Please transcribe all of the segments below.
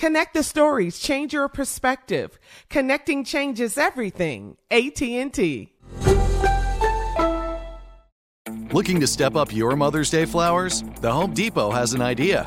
Connect the stories, change your perspective. Connecting changes everything. AT&T. Looking to step up your Mother's Day flowers? The Home Depot has an idea.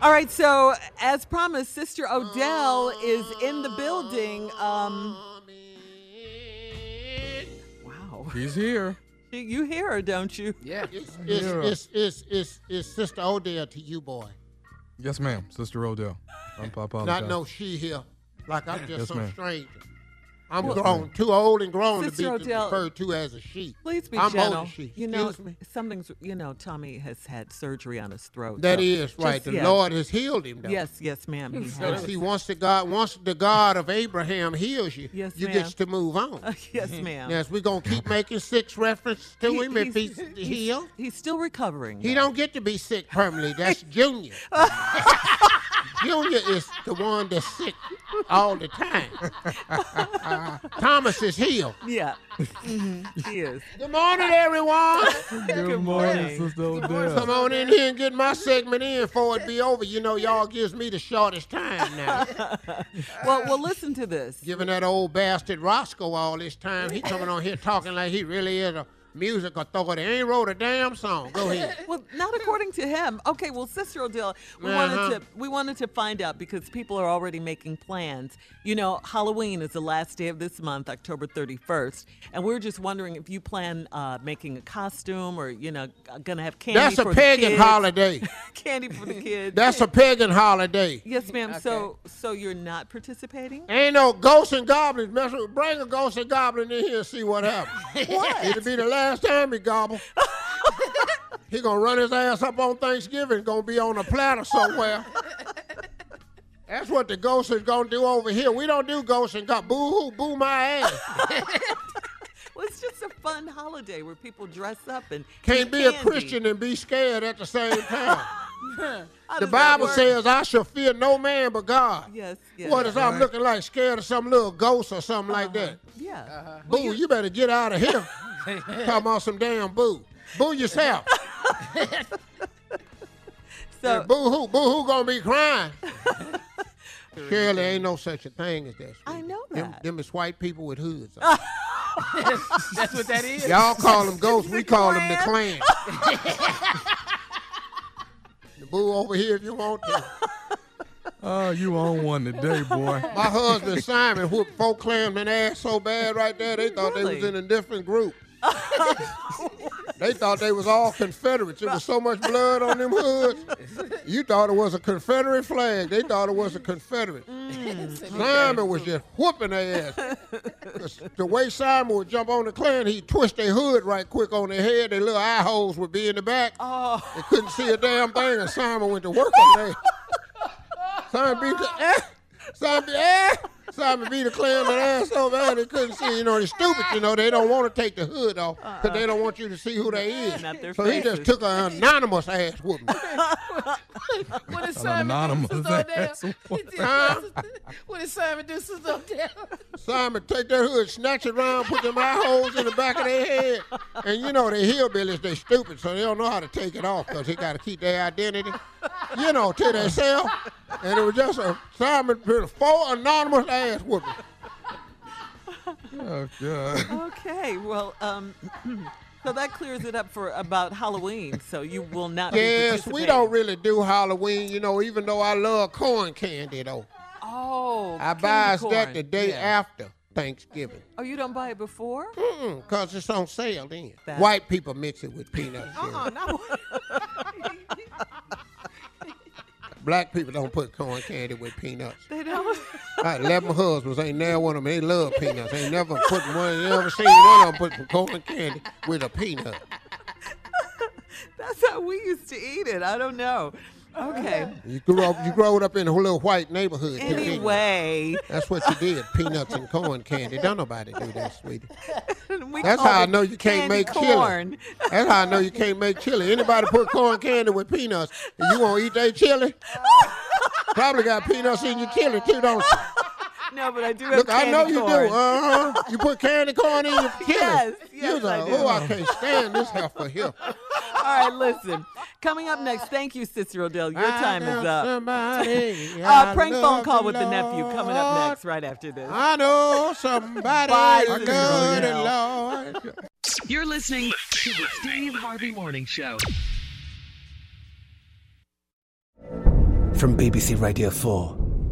All right, so as promised, Sister Odell is in the building. Um, wow. He's here. You hear her, don't you? Yeah. It's, I it's, hear it's, it's, it's, it's Sister Odell to you, boy. Yes, ma'am. Sister Odell. I'm Papa. Not no she here. Like I'm just Yes, some ma'am. stranger. I'm Yes, grown, too old and grown Sister to be Odell, referred to as a sheep. Please be I'm gentle. older she. You know, Excuse me. something's. You know, Tommy has had surgery on his throat. That so is right. just- The yeah. Lord has healed him. Though. Yes, yes, ma'am. he So has. see, once the God, once the God of Abraham heals you, Yes, you get to move on. yes, mm-hmm. ma'am. Yes, we're gonna keep making six reference to He- him if he's, healed. He's still recovering. He though. don't get to be sick permanently. That's Junior. Junior is the one that's sick all the time. Thomas is healed. Yeah, hmm he is. Good morning, everyone. Good morning, Sister Odell. Come on in here and get my segment in before it be over. You know, y'all gives me the shortest time now. Well, well, listen to this. Giving that old bastard Roscoe all this time. He coming on here talking like he really is a music authority. Ain't wrote a damn song. Go ahead. Well, not according to him. Okay, well, Sister Odell, we Uh-huh. wanted to we wanted to find out because people are already making plans. You know, Halloween is the last day of this month, October 31st, and we are just wondering if you plan uh, making a costume or you know gonna have candy. That's a for the pagan kids. holiday. candy for the kids. That's a pagan holiday. yes, ma'am. So, so you're not participating? Ain't no ghosts and goblins. Mess bring a ghost and goblin in here and see what happens. What? It'll be the last time he gobble. he gonna run his ass up on Thanksgiving. Gonna be on a platter somewhere. That's what the ghost is gonna do over here. We don't do ghosts and goblins. Boo hoo, boo my ass. Well, it's just a fun holiday where people dress up and Can't eat be a. Christian and be scared at the same time. The Bible says, "I shall fear no man but God." Yes, yes. What is I'm looking like? Scared of some little ghost or something like uh-huh. that? Yeah. Uh-huh. Boo, you better get out of here. Talking about some damn boo. Boo yourself. So, boo hoo, boo hoo gonna be crying. factory. Shirley, ain't no such a thing as that. I know Them, that. them is white people with hoods. on. That's what that is. Y'all call them ghosts, we call them the Klan. the boo over here if you want to. Oh, you on one today, boy. My husband Simon whooped four Klansmen ass so bad right there, they thought they was in a different group. they thought they was all Confederates. There was so much blood on them hoods. You thought it was a Confederate flag. They thought it was a Confederate. Simon was just whooping their ass. The way Simon would jump on the Klan, he'd twist their hood right quick on their head. Their little eye holes would be in the back. Oh. They couldn't see a damn thing, and Simon went to work on that. Simon beat the eh, Simon beat, eh, Simon beat the Klansman ass so bad they couldn't see. You know, they're stupid. You know, they don't want to take the hood off because they don't want you to see who they is. Not their So he just took an anonymous ass whooping. What did Simon anonymous do? Sit down. What did Simon do? Sit down. Simon take that hood, snatch it around, put them eye holes in the back of their head. And you know, they hillbillies, they stupid, so they don't know how to take it off because they got to keep their identity, you know, to themselves. And it was just a Simon four anonymous ass whooping. Oh, God. Okay, well, um, so that clears it up for about Halloween. So you will not. Yes, we don't really do Halloween, you know, even though I love corn candy, though. Oh, I candy buys that corn. the day Yeah. after Thanksgiving. Oh, you don't buy it before? Because it's on sale then. That- White people mix it with peanuts. yeah. Uh-uh, not Black people don't put corn candy with peanuts. They don't. I had 11 husbands. Ain't never one of them. They love peanuts. Ain't never put one. They never seen one of them put some corn candy with a peanut. That's how we used to eat it. I don't know. Okay. You grew up. You grew up in a little white neighborhood. too, didn't you? Anyway, That's what you did. Peanuts and corn candy. Don't nobody do that, sweetie. we That's how I know you can't make corn. chili. That's how I know you can't make chili. Anybody put corn candy with peanuts, and you won't eat that chili? Probably got peanuts in your chili too, don't you? No, but I do have Look, I candy know you corn. do. Uh huh. You put candy corn in your chili. Yes, You yes, like, oh, I can't stand this heifer here. All right, listen. Coming up next, thank you, Sister Odell. Your time is up. Somebody, Uh, prank phone call with the nephew coming up next, right after this. I know somebody. Bye, I Sister know the Odell. Lord. You're listening to the Steve Harvey Morning Show. From BBC Radio 4,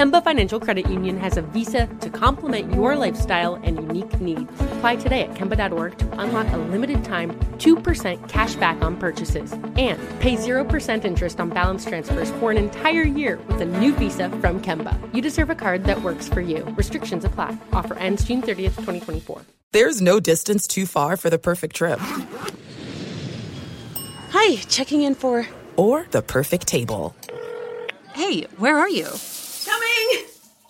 Kemba Financial Credit Union has a visa to complement your lifestyle and unique needs. Apply today at Kemba.org to unlock a limited time 2% cash back on purchases and pay 0% interest on balance transfers for an entire year with a new visa from Kemba. You deserve a card that works for you. Restrictions apply. Offer ends June 30th, 2024. There's no distance too far for the perfect trip. Hi, checking in for. Or the perfect table. Hey, where are you?